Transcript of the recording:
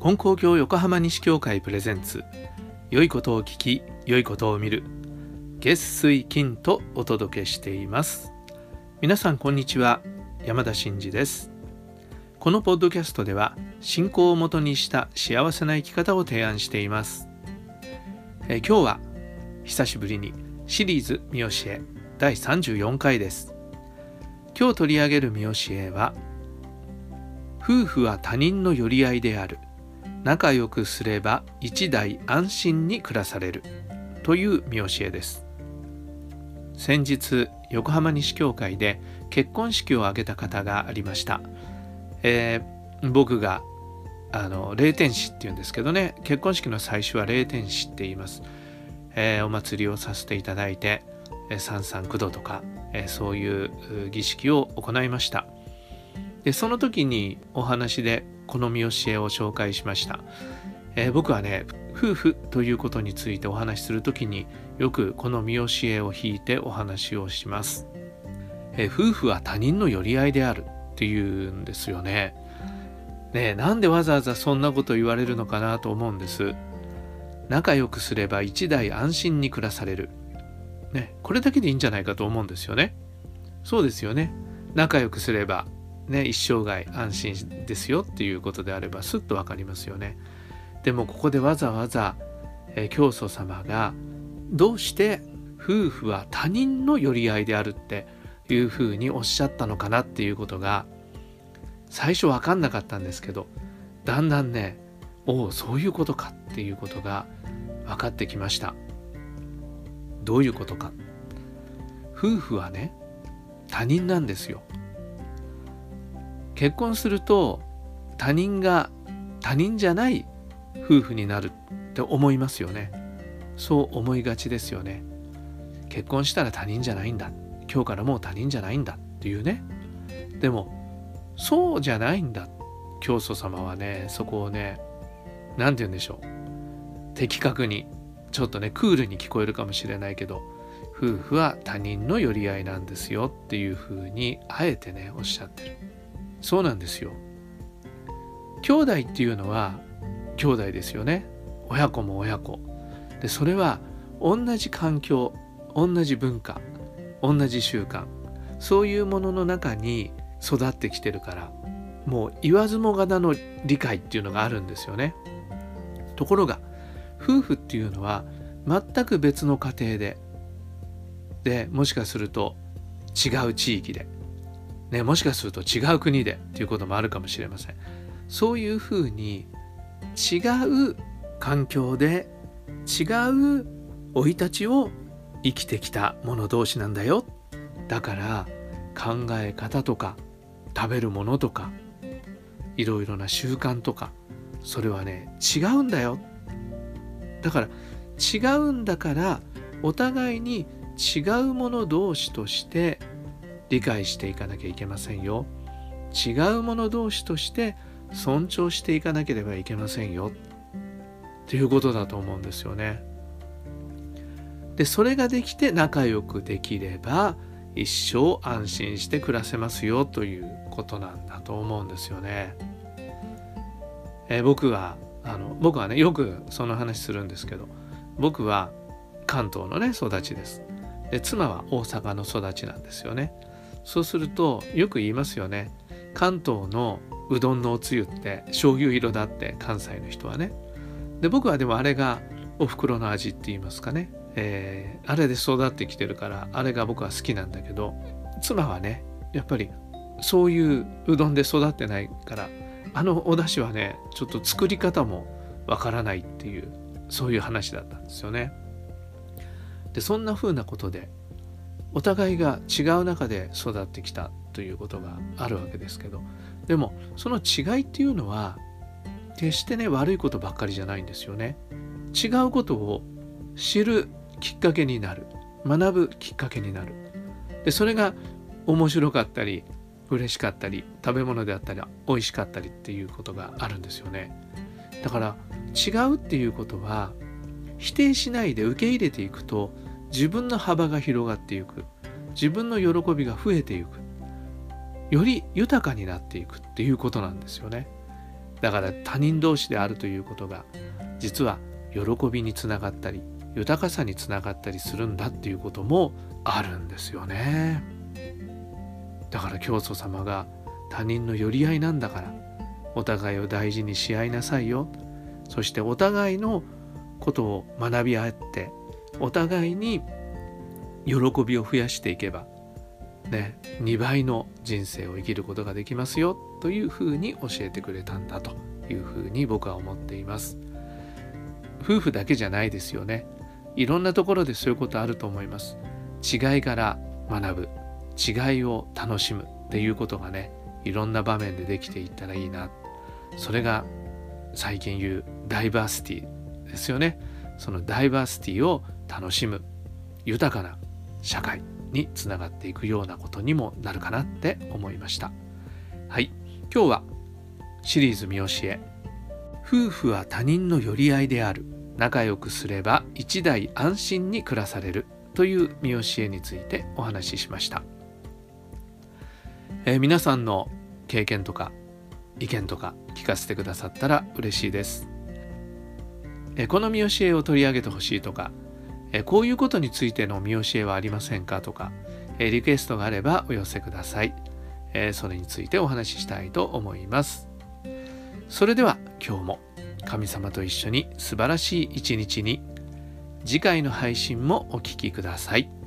金光教横浜西教会プレゼンツ。良いことを聞き良いことを見る。月水金とお届けしています。皆さんこんにちは。山田真嗣です。このポッドキャストでは信仰をもとにした幸せな生き方を提案しています。え今日は久しぶりにシリーズ見教え第34回です。今日取り上げる見教えは夫婦は他人の寄り合いである。仲良くすれば一代安心に暮らされる。という見教えです。先日横浜西教会で結婚式を挙げた方がありました、えー、僕があの霊天使っていうんですけどね。結婚式の最初は霊天使って言います、えー、お祭りをさせていただいて三三九度とか、えー、そういう儀式を行いました。でその時にお話でこの見教えを紹介しました、えー、僕はね夫婦ということについてお話しする時によくこの見教えを引いてお話をします、えー、夫婦は他人の寄り合いであるっていうんですよね。ねなんでわざわざそんなこと言われるのかなと思うんです。仲良くすれば一代安心に暮らされる。ねこれだけでいいんじゃないかと思うんですよね。そうですよね。仲良くすればね、一生涯安心ですよっていうことであればすっと分かりますよね。でもここでわざわざ、えー、教祖様がどうして夫婦は他人の寄り合いであるっていうふうにおっしゃったのかなっていうことが最初分かんなかったんですけどだんだんねおおそういうことかっていうことが分かってきました。どういうことか夫婦はね他人なんですよ。結婚すると他人が他人じゃない夫婦になるって思いますよね。そう思いがちですよね。結婚したら他人じゃないんだ。今日からもう他人じゃないんだっていうね。でもそうじゃないんだ。教祖様はねそこをね何て言うんでしょう。的確にちょっとねクールに聞こえるかもしれないけど夫婦は他人の寄り合いなんですよっていうふうにあえてねおっしゃってる。そうなんですよ。兄弟っていうのは兄弟ですよね。親子も親子。でそれは同じ環境同じ文化同じ習慣そういうものの中に育ってきてるからもう言わずもがなの理解っていうのがあるんですよね。ところが夫婦っていうのは全く別の家庭ででもしかすると違う地域でね、もしかすると違う国でっていうこともあるかもしれません。そういうふうに違う環境で違う生い立ちを生きてきた者同士なんだよ。だから考え方とか食べるものとかいろいろな習慣とかそれはね違うんだよ。だから違うんだからお互いに違うもの同士として理解していかなきゃいけませんよ違う者同士として尊重していかなければいけませんよっていうことだと思うんですよね。でそれができて仲良くできれば一生安心して暮らせますよということなんだと思うんですよね。え僕はあの僕はねよくその話するんですけど僕は関東のね育ちです。で妻は大阪の育ちなんですよね。そうするとよく言いますよね。関東のうどんのおつゆって醤油色だって関西の人はね。で僕はでもあれがお袋の味って言いますかね、えー、あれで育ってきてるからあれが僕は好きなんだけど妻はねやっぱりそういううどんで育ってないからあのお出汁はねちょっと作り方もわからないっていうそういう話だったんですよね。でそんな風なことでお互いが違う中で育ってきたということがあるわけですけどでもその違いっていうのは決してね悪いことばっかりじゃないんですよね。違うことを知るきっかけになる。学ぶきっかけになる。でそれが面白かったり嬉しかったり食べ物であったり美味しかったりっていうことがあるんですよね。だから違うっていうことは否定しないで受け入れていくと自分の幅が広がっていく。自分の喜びが増えていく。より豊かになっていくっていうことなんですよね。だから他人同士であるということが実は喜びにつながったり豊かさにつながったりするんだっていうこともあるんですよね。だから教祖様が他人の寄り合いなんだからお互いを大事にし合いなさいよ。そしてお互いのことを学び合ってお互いに喜びを増やしていけばね2倍の人生を生きることができますよというふうに教えてくれたんだというふうに僕は思っています。夫婦だけじゃないですよね。いろんなところでそういうことあると思います。違いから学ぶ違いを楽しむっていうことがねいろんな場面でできていったらいいな。それが最近言うダイバーシティですよね。そのダイバーシティを楽しむ豊かな社会につながっていくようなことにもなるかなって思いました。はい。今日はシリーズ見教え。夫婦は他人の寄り合いである。仲良くすれば一代安心に暮らされる。という見教えについてお話ししました、えー、皆さんの経験とか意見とか聞かせてくださったら嬉しいです、え、この見教えを取り上げてほしいとか、え、こういうことについての見教えはありませんかとか、えリクエストがあればお寄せください、えそれについてお話ししたいと思いますそれでは今日も神様と一緒に素晴らしい一日に次回の配信もお聴きください。